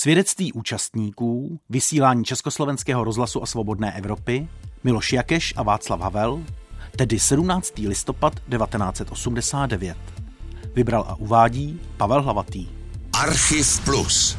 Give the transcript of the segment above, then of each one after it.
Svědectví účastníků, vysílání Československého rozhlasu a Svobodné Evropy, Miloš Jakeš a Václav Havel, tedy 17. listopad 1989. Vybral a uvádí Pavel Hlavatý. Archiv Plus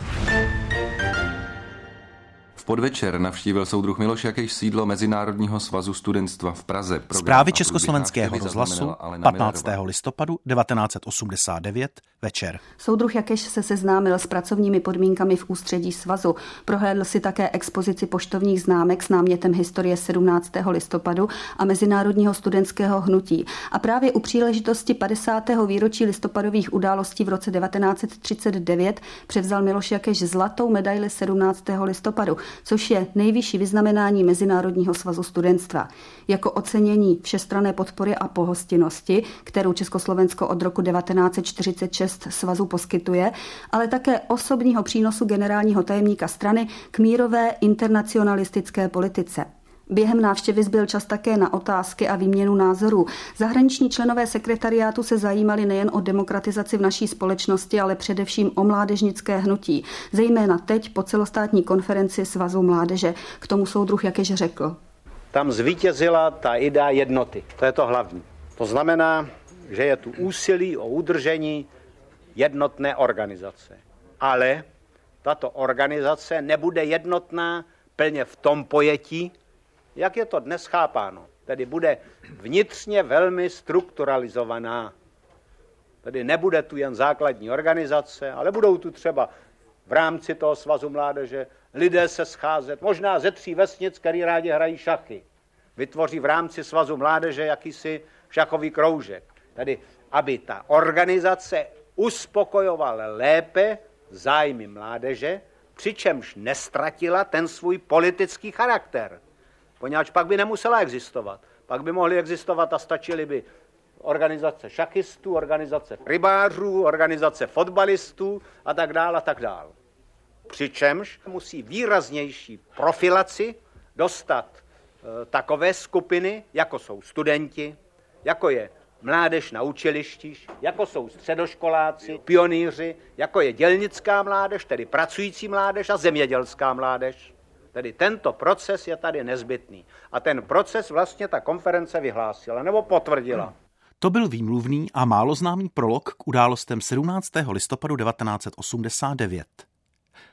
podvečer navštívil soudruh Miloš Jakeš sídlo Mezinárodního svazu studentstva v Praze. Program Zprávy Československého rozhlasu 15. listopadu 1989 večer. Soudruh Jakeš se seznámil s pracovními podmínkami v ústředí svazu. Prohlédl si také expozici poštovních známek s námětem historie 17. listopadu a Mezinárodního studentského hnutí. A právě u příležitosti 50. výročí listopadových událostí v roce 1939 převzal Miloš Jakeš zlatou medaili 17. listopadu což je nejvyšší vyznamenání Mezinárodního svazu studentstva. Jako ocenění všestrané podpory a pohostinnosti, kterou Československo od roku 1946 svazu poskytuje, ale také osobního přínosu generálního tajemníka strany k mírové internacionalistické politice. Během návštěvy zbyl čas také na otázky a výměnu názorů. Zahraniční členové sekretariátu se zajímali nejen o demokratizaci v naší společnosti, ale především o mládežnické hnutí. Zejména teď po celostátní konferenci Svazu mládeže. K tomu soudruh jakéž řekl. Tam zvítězila ta idea jednoty. To je to hlavní. To znamená, že je tu úsilí o udržení jednotné organizace. Ale tato organizace nebude jednotná plně v tom pojetí, jak je to dnes chápáno. Tedy bude vnitřně velmi strukturalizovaná. Tedy nebude tu jen základní organizace, ale budou tu třeba v rámci toho svazu mládeže lidé se scházet, možná ze tří vesnic, který rádi hrají šachy. Vytvoří v rámci svazu mládeže jakýsi šachový kroužek. Tedy, aby ta organizace uspokojovala lépe zájmy mládeže, přičemž nestratila ten svůj politický charakter poněvadž pak by nemusela existovat. Pak by mohly existovat a stačily by organizace šachistů, organizace rybářů, organizace fotbalistů a tak dále a tak dále. Přičemž musí výraznější profilaci dostat e, takové skupiny, jako jsou studenti, jako je mládež na učilištích, jako jsou středoškoláci, pionýři, jako je dělnická mládež, tedy pracující mládež a zemědělská mládež. Tedy tento proces je tady nezbytný. A ten proces vlastně ta konference vyhlásila nebo potvrdila. To byl výmluvný a málo známý prolog k událostem 17. listopadu 1989.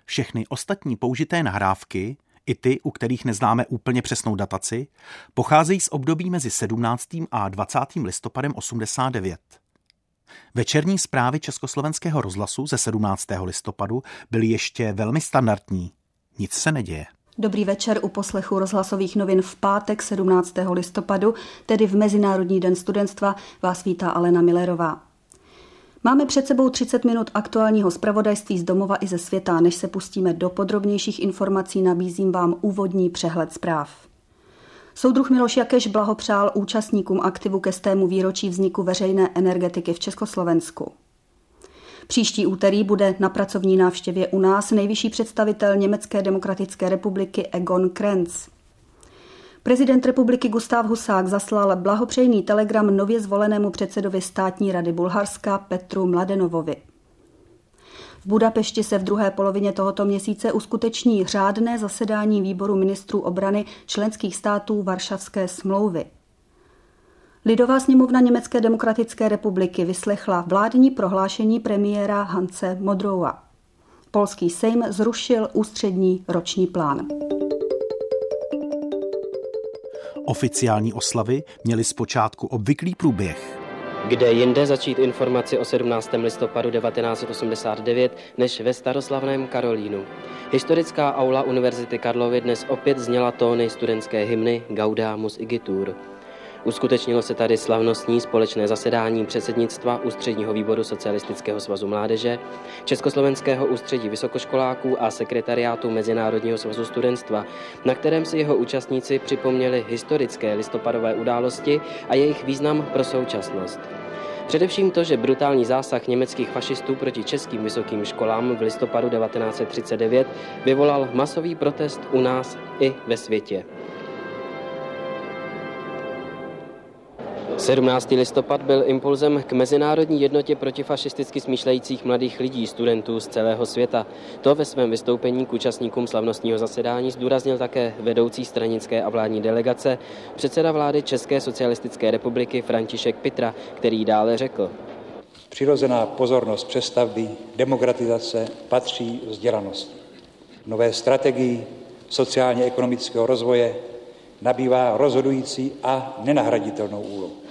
Všechny ostatní použité nahrávky, i ty, u kterých neznáme úplně přesnou dataci, pocházejí z období mezi 17. a 20. listopadem 89. Večerní zprávy Československého rozhlasu ze 17. listopadu byly ještě velmi standardní. Nic se neděje. Dobrý večer u poslechu rozhlasových novin v pátek 17. listopadu, tedy v Mezinárodní den studentstva, vás vítá Alena Millerová. Máme před sebou 30 minut aktuálního zpravodajství z domova i ze světa. Než se pustíme do podrobnějších informací, nabízím vám úvodní přehled zpráv. Soudruh Miloš Jakeš blahopřál účastníkům aktivu ke stému výročí vzniku veřejné energetiky v Československu. Příští úterý bude na pracovní návštěvě u nás nejvyšší představitel Německé demokratické republiky Egon Krenz. Prezident republiky Gustav Husák zaslal blahopřejný telegram nově zvolenému předsedovi státní rady Bulharska Petru Mladenovovi. V Budapešti se v druhé polovině tohoto měsíce uskuteční řádné zasedání výboru ministrů obrany členských států Varšavské smlouvy. Lidová sněmovna Německé demokratické republiky vyslechla vládní prohlášení premiéra Hance Modroua. Polský sejm zrušil ústřední roční plán. Oficiální oslavy měly zpočátku obvyklý průběh. Kde jinde začít informaci o 17. listopadu 1989 než ve staroslavném Karolínu. Historická aula Univerzity Karlovy dnes opět zněla tóny studentské hymny Gaudamus Igitur. Uskutečnilo se tady slavnostní společné zasedání předsednictva Ústředního výboru Socialistického svazu mládeže, Československého ústředí vysokoškoláků a sekretariátu Mezinárodního svazu studentstva, na kterém si jeho účastníci připomněli historické listopadové události a jejich význam pro současnost. Především to, že brutální zásah německých fašistů proti českým vysokým školám v listopadu 1939 vyvolal masový protest u nás i ve světě. 17. listopad byl impulzem k mezinárodní jednotě protifašisticky smýšlejících mladých lidí, studentů z celého světa. To ve svém vystoupení k účastníkům slavnostního zasedání zdůraznil také vedoucí stranické a vládní delegace, předseda vlády České socialistické republiky František Pitra, který dále řekl. Přirozená pozornost přestavby, demokratizace patří vzdělanosti. Nové strategii sociálně-ekonomického rozvoje nabývá rozhodující a nenahraditelnou úlohu.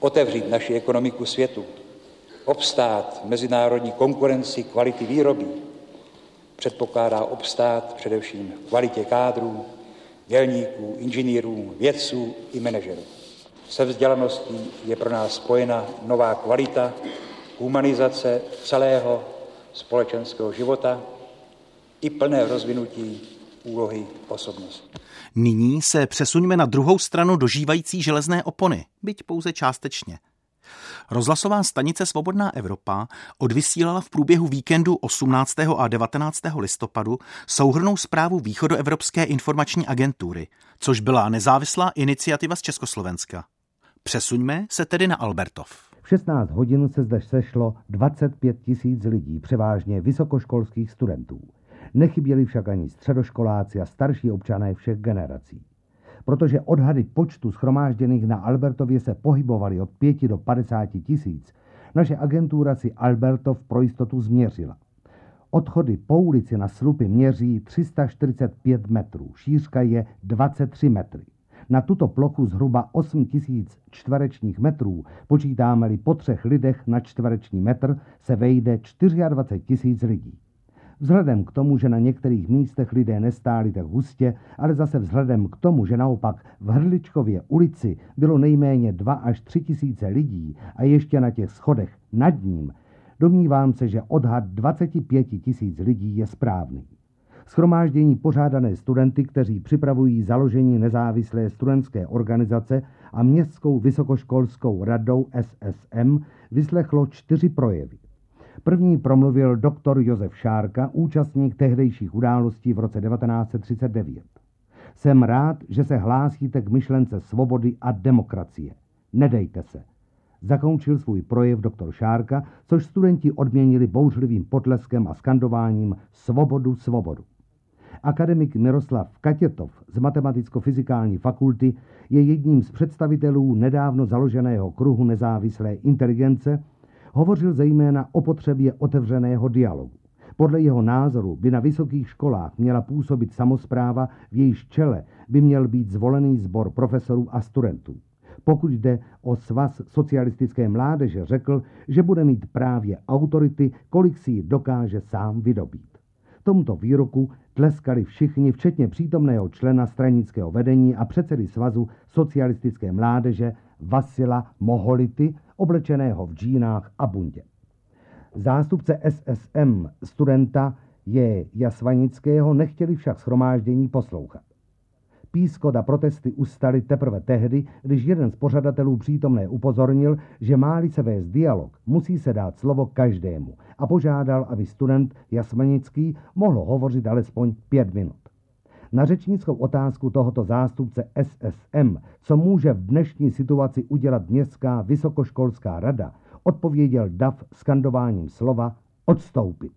Otevřít naši ekonomiku světu, obstát mezinárodní konkurenci kvality výroby, předpokládá obstát především kvalitě kádrů, dělníků, inženýrů, vědců i manažerů. Se vzdělaností je pro nás spojena nová kvalita, humanizace celého společenského života i plné rozvinutí úlohy osobnosti. Nyní se přesuňme na druhou stranu dožívající železné opony, byť pouze částečně. Rozhlasová stanice Svobodná Evropa odvysílala v průběhu víkendu 18. a 19. listopadu souhrnou zprávu Východoevropské informační agentury, což byla nezávislá iniciativa z Československa. Přesuňme se tedy na Albertov. V 16 hodin se zde sešlo 25 tisíc lidí, převážně vysokoškolských studentů. Nechyběli však ani středoškoláci a starší občané všech generací. Protože odhady počtu schromážděných na Albertově se pohybovaly od 5 do 50 tisíc, naše agentura si Albertov pro jistotu změřila. Odchody po ulici na slupy měří 345 metrů, šířka je 23 metry. Na tuto plochu zhruba 8 tisíc čtverečních metrů, počítáme-li po třech lidech na čtvereční metr, se vejde 24 tisíc lidí. Vzhledem k tomu, že na některých místech lidé nestáli tak hustě, ale zase vzhledem k tomu, že naopak v Hrdličkově ulici bylo nejméně 2 až 3 tisíce lidí a ještě na těch schodech nad ním, domnívám se, že odhad 25 tisíc lidí je správný. Schromáždění pořádané studenty, kteří připravují založení nezávislé studentské organizace a Městskou vysokoškolskou radou SSM, vyslechlo čtyři projevy. První promluvil doktor Josef Šárka, účastník tehdejších událostí v roce 1939. Jsem rád, že se hlásíte k myšlence svobody a demokracie. Nedejte se. Zakončil svůj projev doktor Šárka, což studenti odměnili bouřlivým potleskem a skandováním Svobodu, svobodu. Akademik Miroslav Katětov z Matematicko-fyzikální fakulty je jedním z představitelů nedávno založeného kruhu nezávislé inteligence, hovořil zejména o potřebě otevřeného dialogu. Podle jeho názoru by na vysokých školách měla působit samozpráva, v jejíž čele by měl být zvolený sbor profesorů a studentů. Pokud jde o svaz socialistické mládeže, řekl, že bude mít právě autority, kolik si ji dokáže sám vydobít. Tomuto výroku tleskali všichni, včetně přítomného člena stranického vedení a předsedy svazu socialistické mládeže Vasila Moholity, oblečeného v džínách a bundě. Zástupce SSM studenta je Jasvanického nechtěli však schromáždění poslouchat. Pískot a protesty ustaly teprve tehdy, když jeden z pořadatelů přítomné upozornil, že máli se vést dialog, musí se dát slovo každému a požádal, aby student Jasmanický mohl hovořit alespoň pět minut. Na řečnickou otázku tohoto zástupce SSM, co může v dnešní situaci udělat Městská vysokoškolská rada, odpověděl DAF skandováním slova odstoupit.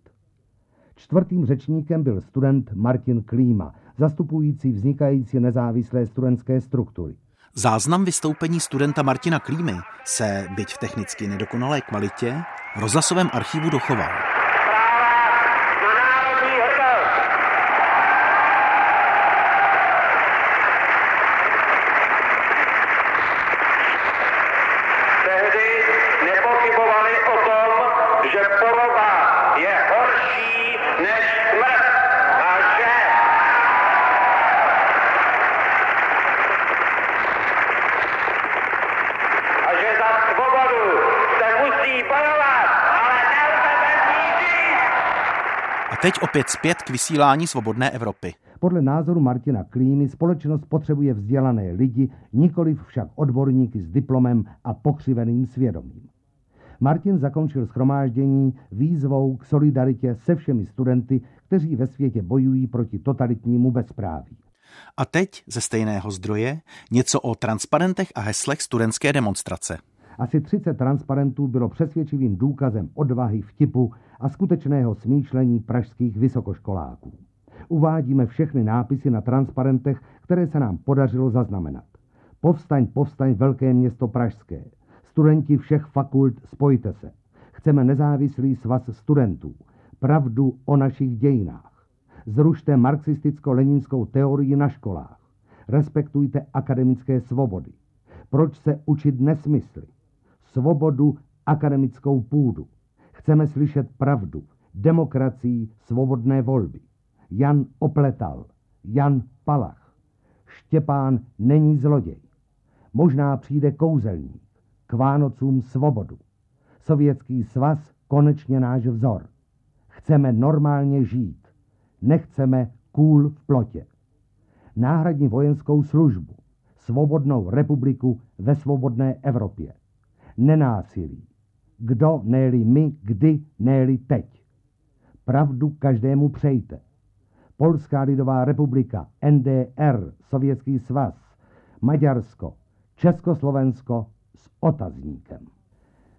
Čtvrtým řečníkem byl student Martin Klíma, zastupující vznikající nezávislé studentské struktury. Záznam vystoupení studenta Martina Klímy se, byť v technicky nedokonalé kvalitě, v rozhlasovém archivu dochoval. Teď opět zpět k vysílání Svobodné Evropy. Podle názoru Martina Klímy společnost potřebuje vzdělané lidi, nikoliv však odborníky s diplomem a pokřiveným svědomím. Martin zakončil schromáždění výzvou k solidaritě se všemi studenty, kteří ve světě bojují proti totalitnímu bezpráví. A teď ze stejného zdroje něco o transparentech a heslech studentské demonstrace. Asi 30 transparentů bylo přesvědčivým důkazem odvahy, vtipu a skutečného smýšlení pražských vysokoškoláků. Uvádíme všechny nápisy na transparentech, které se nám podařilo zaznamenat. Povstaň, povstaň, velké město Pražské. Studenti všech fakult, spojte se. Chceme nezávislý svaz studentů. Pravdu o našich dějinách. Zrušte marxisticko-leninskou teorii na školách. Respektujte akademické svobody. Proč se učit nesmysly? Svobodu, akademickou půdu. Chceme slyšet pravdu, demokracii, svobodné volby. Jan Opletal, Jan Palach. Štěpán není zloděj. Možná přijde kouzelník. K Vánocům svobodu. Sovětský svaz konečně náš vzor. Chceme normálně žít. Nechceme kůl v plotě. Náhradní vojenskou službu. Svobodnou republiku ve svobodné Evropě. Nenásilí. Kdo nejli my, kdy nejli teď. Pravdu každému přejte. Polská lidová republika, NDR, Sovětský svaz, Maďarsko, Československo s otazníkem.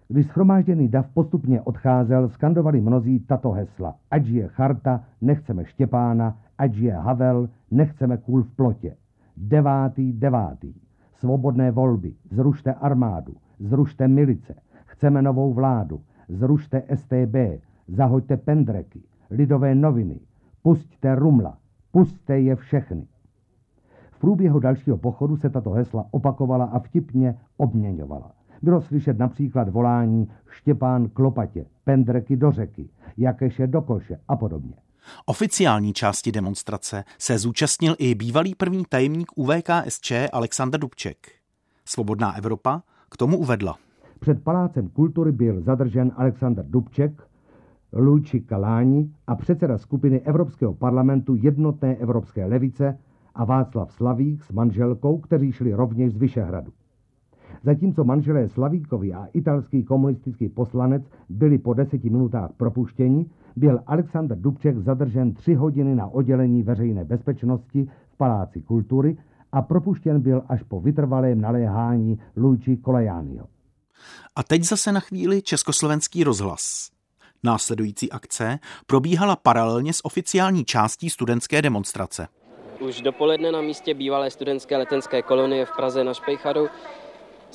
Když schromážděný dav postupně odcházel, skandovali mnozí tato hesla. Ať je charta, nechceme Štěpána, ať je Havel, nechceme kůl v plotě. Devátý, devátý. Svobodné volby, zrušte armádu, zrušte milice, chceme novou vládu, zrušte STB, zahoďte pendreky, lidové noviny, pusťte rumla, pusťte je všechny. V průběhu dalšího pochodu se tato hesla opakovala a vtipně obměňovala. Bylo slyšet například volání Štěpán Klopatě, Pendreky do řeky, Jakeše do koše a podobně. Oficiální části demonstrace se zúčastnil i bývalý první tajemník UVKSČ Alexander Dubček. Svobodná Evropa k tomu uvedla. Před Palácem kultury byl zadržen Alexander Dubček, Luči Kaláni a předseda skupiny Evropského parlamentu Jednotné evropské levice a Václav Slavík s manželkou, kteří šli rovněž z Vyšehradu. Zatímco manželé Slavíkovi a italský komunistický poslanec byli po deseti minutách propuštěni, byl Alexander Dubček zadržen tři hodiny na oddělení veřejné bezpečnosti v Paláci kultury a propuštěn byl až po vytrvalém naléhání Luigi Kolejányho. A teď zase na chvíli československý rozhlas. Následující akce probíhala paralelně s oficiální částí studentské demonstrace. Už dopoledne na místě bývalé studentské letenské kolonie v Praze na Špejchadu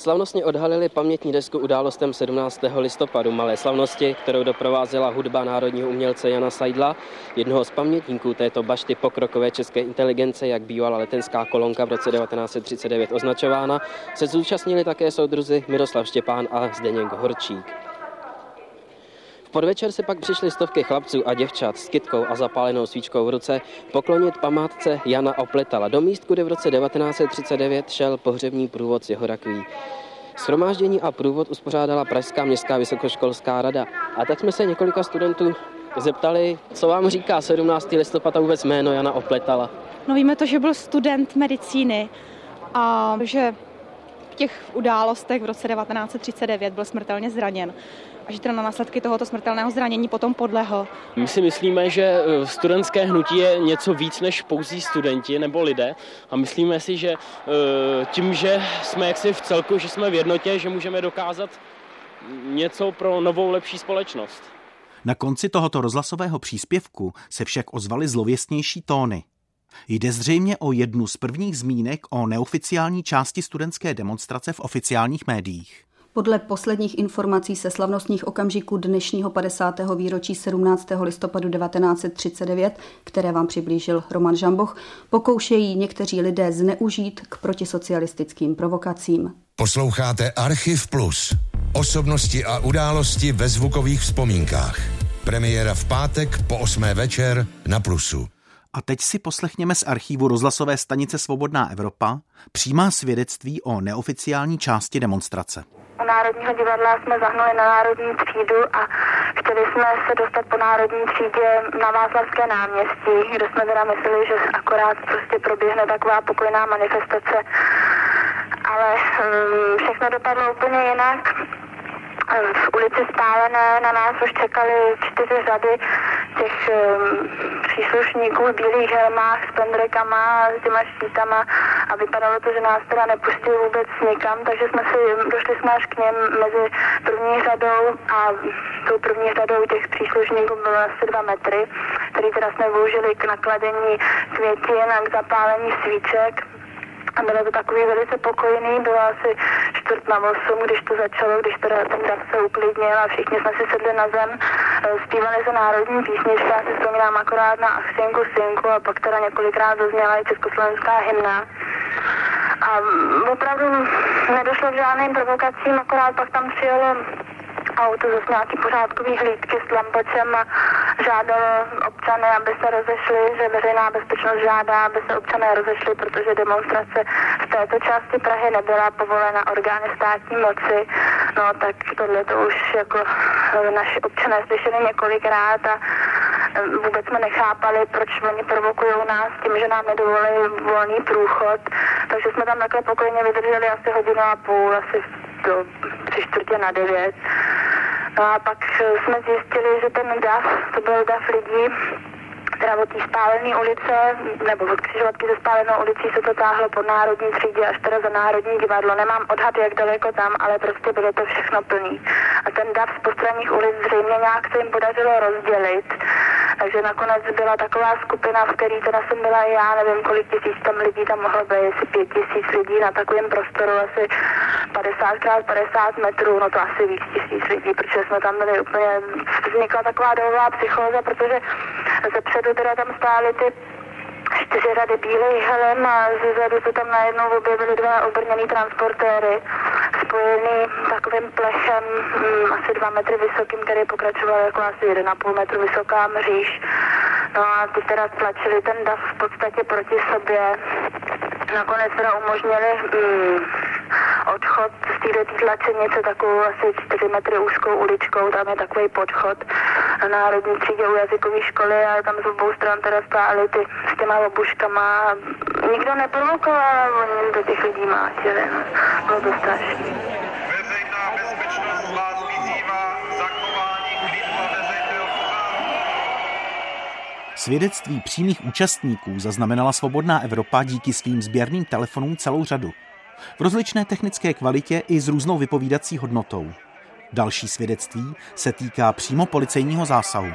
Slavnostně odhalili pamětní desku událostem 17. listopadu malé slavnosti, kterou doprovázela hudba národního umělce Jana Sajdla, jednoho z pamětníků této bašty pokrokové české inteligence, jak bývala letenská kolonka v roce 1939 označována, se zúčastnili také soudruzi Miroslav Štěpán a Zdeněk Horčík podvečer se pak přišly stovky chlapců a děvčat s kytkou a zapálenou svíčkou v ruce poklonit památce Jana Opletala do míst, kde v roce 1939 šel pohřební průvod jeho rakví. Schromáždění a průvod uspořádala Pražská městská vysokoškolská rada. A tak jsme se několika studentů zeptali, co vám říká 17. listopad a vůbec jméno Jana Opletala. No víme to, že byl student medicíny a že těch událostech v roce 1939 byl smrtelně zraněn a že teda na následky tohoto smrtelného zranění potom podlehl. My si myslíme, že eh, studentské hnutí je něco víc než pouzí studenti nebo lidé a myslíme si, že eh, tím, že jsme jaksi v celku, že jsme v jednotě, že můžeme dokázat něco pro novou lepší společnost. Na konci tohoto rozhlasového příspěvku se však ozvaly zlověstnější tóny. Jde zřejmě o jednu z prvních zmínek o neoficiální části studentské demonstrace v oficiálních médiích. Podle posledních informací se slavnostních okamžiků dnešního 50. výročí 17. listopadu 1939, které vám přiblížil Roman Žamboch, pokoušejí někteří lidé zneužít k protisocialistickým provokacím. Posloucháte Archiv Plus. Osobnosti a události ve zvukových vzpomínkách. Premiéra v pátek po 8. večer na Plusu. A teď si poslechněme z archívu rozhlasové stanice Svobodná Evropa přímá svědectví o neoficiální části demonstrace. U Národního divadla jsme zahnuli na Národní třídu a chtěli jsme se dostat po Národní třídě na Václavské náměstí, kde jsme teda mysleli, že akorát prostě proběhne taková pokojná manifestace. Ale um, všechno dopadlo úplně jinak v ulici Spálené na nás už čekali čtyři řady těch um, příslušníků v bílých helmách s pendrekama, s těma štítama a vypadalo to, že nás teda nepustili vůbec nikam, takže jsme si, došli jsme až k něm mezi první řadou a tou první řadou těch příslušníků bylo asi dva metry, který teda jsme využili k nakladení květin a k zapálení svíček. A bylo to takový velice pokojný, bylo asi čtvrt na osm, když to začalo, když teda ten dav se uklidnil a všichni jsme si sedli na zem, eh, zpívali se národní písničky, já si vzpomínám akorát na Achsinku Sinku a pak teda několikrát zazněla i československá hymna. A opravdu nedošlo k žádným provokacím, akorát pak tam přijelo auto zase nějaký pořádkový hlídky s lampačem a žádalo občany, aby se rozešli, že veřejná bezpečnost žádá, aby se občané rozešli, protože demonstrace v této části Prahy nebyla povolena orgány státní moci. No tak tohle to už jako naši občané slyšeli několikrát a eh, vůbec jsme nechápali, proč oni provokují nás tím, že nám nedovolí volný průchod. Takže jsme tam takhle pokojně vydrželi asi hodinu a půl, asi do tři čtvrtě na devět. No a pak jsme zjistili, že ten DAF, to byl DAF lidí, teda od té spálené ulice, nebo od křižovatky ze spálenou ulicí se to táhlo po národní třídě až teda za národní divadlo. Nemám odhad, jak daleko tam, ale prostě bylo to všechno plný. A ten dav z postranních ulic zřejmě nějak se jim podařilo rozdělit. Takže nakonec byla taková skupina, v který teda jsem byla i já, nevím, kolik tisíc tam lidí tam mohlo být, asi pět tisíc lidí na takovém prostoru, asi 50 x 50 metrů, no to asi víc tisíc lidí, protože jsme tam byli úplně, vznikla taková domová psychóza, protože ze předu teda tam stály ty čtyři řady bílých helem a zezadu se tam najednou objevily dva obrněný transportéry spojený takovým plechem hm, asi dva metry vysokým, který pokračoval jako asi 1,5 metru vysoká mříž. No a ty teda tlačili ten dav v podstatě proti sobě. Nakonec teda umožnili hm, odchod z této tlačenice takovou asi 4 metry úzkou uličkou, tam je takový podchod na národní třídě u jazykové školy a tam z obou stran teda stály ty s těma obuškama. Nikdo neprovokoval, oni do těch lidí mátili. No. Bylo to strašné. Svědectví přímých účastníků zaznamenala Svobodná Evropa díky svým sběrným telefonům celou řadu. V rozličné technické kvalitě i s různou vypovídací hodnotou. Další svědectví se týká přímo policejního zásahu.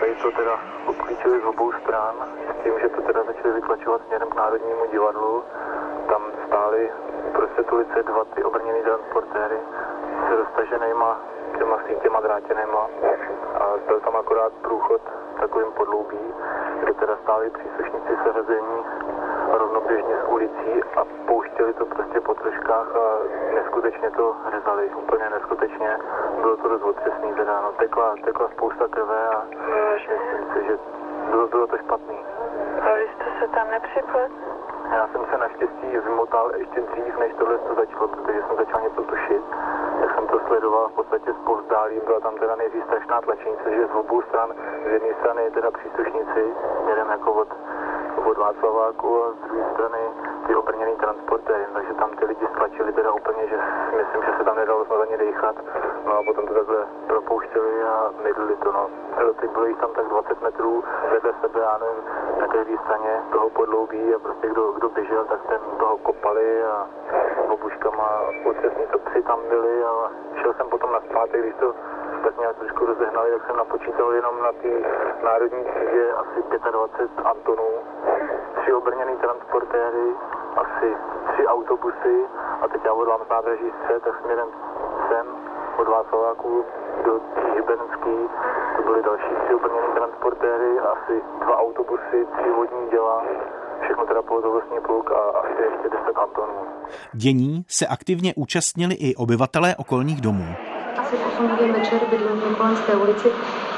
Tady to teda obklíčili z obou stran s tím, že to teda začali vytlačovat směrem k Národnímu divadlu. Tam stály prostě ulice dva ty obrněný transportéry se roztaženýma těma sítěma drátěnýma a byl tam akorát průchod takovým podloubí, kde teda stáli příslušníci seřazení rovnoběžně s ulicí a pouštěli to prostě po troškách a neskutečně to řezali, úplně neskutečně. Bylo to dost otřesný teda, no, tekla, tekla spousta krve a myslím si, že bylo, bylo to špatný. A vy jste se tam nepřiplet? Já jsem se naštěstí vymotal ještě dřív, než tohle to začalo, protože jsem začal něco tušit. Jak jsem to sledoval v podstatě zpovzdálí, byla tam teda nejdřív strašná tlačenice, že z obou stran, z jedné strany teda příslušníci, jeden jako od od Václaváku a z druhé strany ty obrněný transportéry, takže tam ty lidi stlačili teda úplně, že myslím, že se tam nedalo snad ani dechat. No a potom to takhle propouštěli a nedali to, no. Teď bylo jich tam tak 20 metrů vedle sebe, já nevím, na každé straně toho podloubí a prostě kdo, kdo běžel, tak ten toho kopali a obuškama otřesní to psi tam byli a šel jsem potom na zpátek, když to tak nějak trošku rozehnali, jak jsem napočítal jenom na té národní třídě asi 25 Antonů, tři obrněný transportéry, asi tři autobusy a teď já volám z nádraží střed, tak směrem sem od Václaváku do Hybenský, to byly další tři obrněný transportéry, asi dva autobusy, tři vodní děla, všechno teda pohotovostní pluk a asi ještě 10 Antonů. Dění se aktivně účastnili i obyvatelé okolních domů. Asi v 8 hodin večer bydlím v Mikulanské ulici,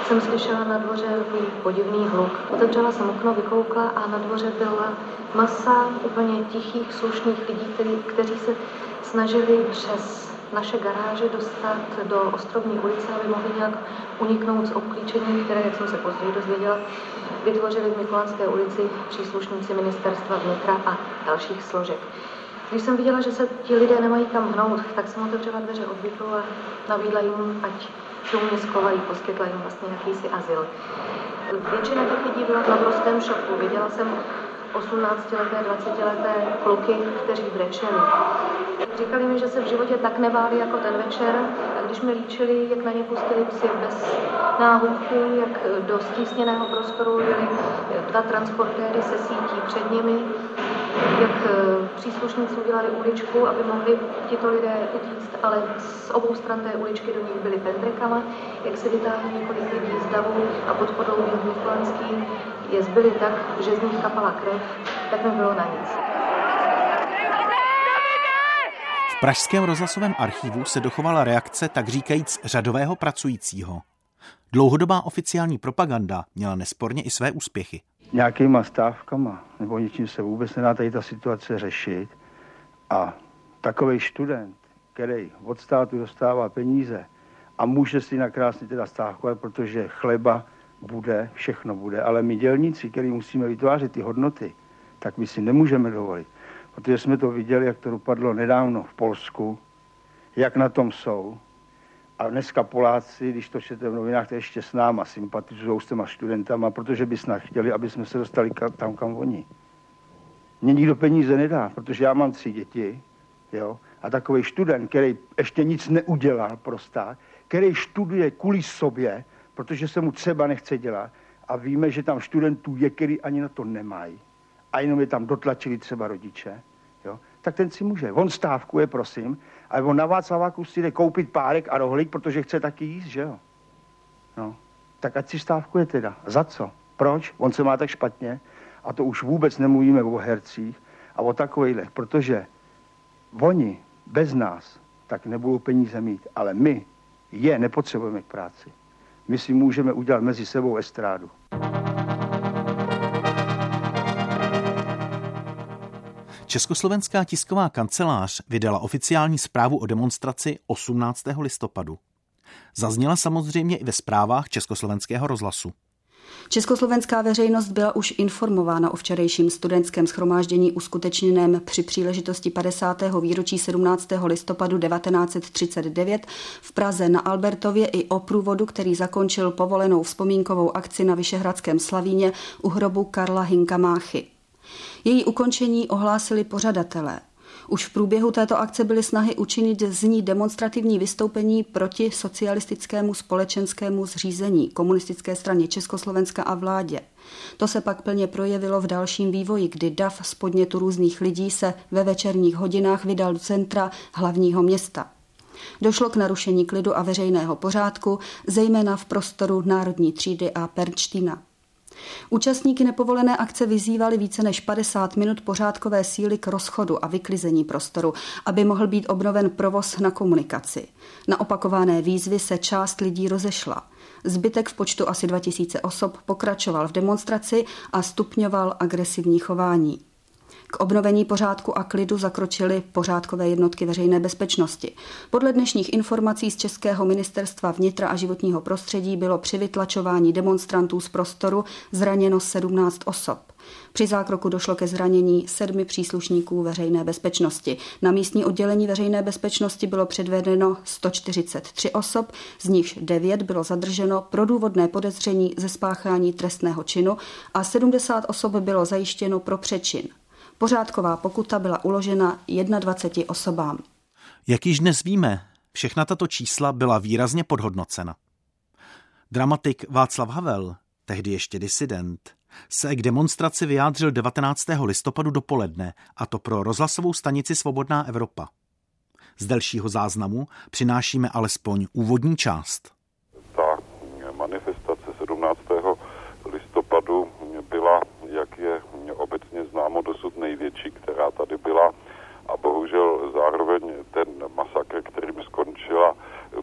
jsem slyšela na dvoře podivný hluk. Otevřela jsem okno, vykoukla a na dvoře byla masa úplně tichých, slušných lidí, který, kteří se snažili přes naše garáže dostat do Ostrovní ulice, aby mohli nějak uniknout z obklíčení, které, jak jsem se později dozvěděla, vytvořili v Mikulanské ulici příslušníci ministerstva vnitra a dalších složek. Když jsem viděla, že se ti lidé nemají kam hnout, tak jsem otevřela dveře od bytu a nabídla jim, ať se u mě skovají, poskytla jim vlastně jakýsi azyl. Většina těch lidí byla v naprostém šoku. Viděla jsem 18-leté, 20-leté kluky, kteří brečeli. Říkali mi, že se v životě tak nebáli jako ten večer a když mi líčili, jak na ně pustili psy bez náhubku, jak do stísněného prostoru jeli dva transportéry se sítí před nimi, jak eh, příslušníci udělali uličku, aby mohli tito lidé utíct, ale z obou stran té uličky do nich byly pendrekama, jak se vytáhli několik lidí z davu a pod podou Mikulanský je zbyli tak, že z nich kapala krev, tak mi bylo na nic. V pražském rozhlasovém archivu se dochovala reakce tak říkajíc řadového pracujícího. Dlouhodobá oficiální propaganda měla nesporně i své úspěchy nějakýma stávkama nebo ničím se vůbec nedá tady ta situace řešit. A takový student, který od státu dostává peníze a může si nakrásně teda stávkovat, protože chleba bude, všechno bude, ale my dělníci, který musíme vytvářet ty hodnoty, tak my si nemůžeme dovolit. Protože jsme to viděli, jak to dopadlo nedávno v Polsku, jak na tom jsou, a dneska Poláci, když to čtete v novinách, to ještě s náma sympatizují s těma studentama, protože by snad chtěli, aby jsme se dostali tam, kam oni. Mně nikdo peníze nedá, protože já mám tři děti, jo, a takový student, který ještě nic neudělal pro stát, který studuje kvůli sobě, protože se mu třeba nechce dělat a víme, že tam studentů je, který ani na to nemají. A jenom je tam dotlačili třeba rodiče, jo, tak ten si může. On stávkuje, prosím, ale on na Václaváku si jde koupit párek a rohlík, protože chce taky jíst, že jo? No, tak ať si stávkuje teda. Za co? Proč? On se má tak špatně. A to už vůbec nemluvíme o hercích a o takových, protože oni bez nás tak nebudou peníze mít, ale my je nepotřebujeme k práci. My si můžeme udělat mezi sebou estrádu. Československá tisková kancelář vydala oficiální zprávu o demonstraci 18. listopadu. Zazněla samozřejmě i ve zprávách Československého rozhlasu. Československá veřejnost byla už informována o včerejším studentském schromáždění uskutečněném při příležitosti 50. výročí 17. listopadu 1939 v Praze na Albertově i o průvodu, který zakončil povolenou vzpomínkovou akci na Vyšehradském Slavíně u hrobu Karla Hinka Máchy. Její ukončení ohlásili pořadatelé. Už v průběhu této akce byly snahy učinit z ní demonstrativní vystoupení proti socialistickému společenskému zřízení komunistické straně Československa a vládě. To se pak plně projevilo v dalším vývoji, kdy DAF z podnětu různých lidí se ve večerních hodinách vydal do centra hlavního města. Došlo k narušení klidu a veřejného pořádku, zejména v prostoru Národní třídy a Pernštína. Účastníky nepovolené akce vyzývali více než 50 minut pořádkové síly k rozchodu a vyklizení prostoru, aby mohl být obnoven provoz na komunikaci. Na opakované výzvy se část lidí rozešla. Zbytek v počtu asi 2000 osob pokračoval v demonstraci a stupňoval agresivní chování. K obnovení pořádku a klidu zakročily pořádkové jednotky veřejné bezpečnosti. Podle dnešních informací z Českého ministerstva vnitra a životního prostředí bylo při vytlačování demonstrantů z prostoru zraněno 17 osob. Při zákroku došlo ke zranění sedmi příslušníků veřejné bezpečnosti. Na místní oddělení veřejné bezpečnosti bylo předvedeno 143 osob, z nichž 9 bylo zadrženo pro důvodné podezření ze spáchání trestného činu a 70 osob bylo zajištěno pro přečin. Pořádková pokuta byla uložena 21 osobám. Jak již dnes víme, všechna tato čísla byla výrazně podhodnocena. Dramatik Václav Havel, tehdy ještě disident, se k demonstraci vyjádřil 19. listopadu dopoledne, a to pro rozhlasovou stanici Svobodná Evropa. Z delšího záznamu přinášíme alespoň úvodní část. Ta manifestace 17. listopadu byla, jak je obecně známo dosud největší, která tady byla. A bohužel zároveň ten masakr, kterým skončila,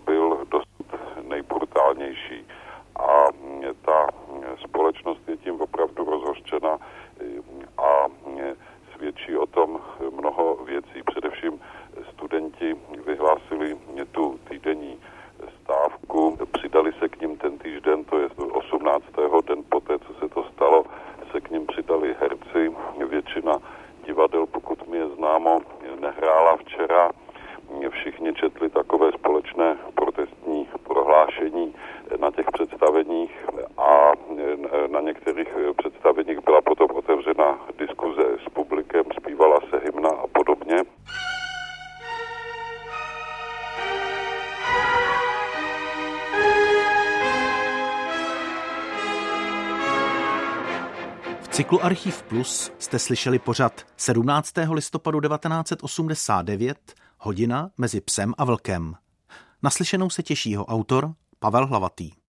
byl dosud nejbrutálnější. A ta společnost je tím opravdu rozhořčena a svědčí o tom mnoho věcí. Především studenti vyhlásili tu týdenní stávku cyklu Archiv Plus jste slyšeli pořad 17. listopadu 1989 hodina mezi psem a vlkem. Naslyšenou se těší jeho autor Pavel Hlavatý.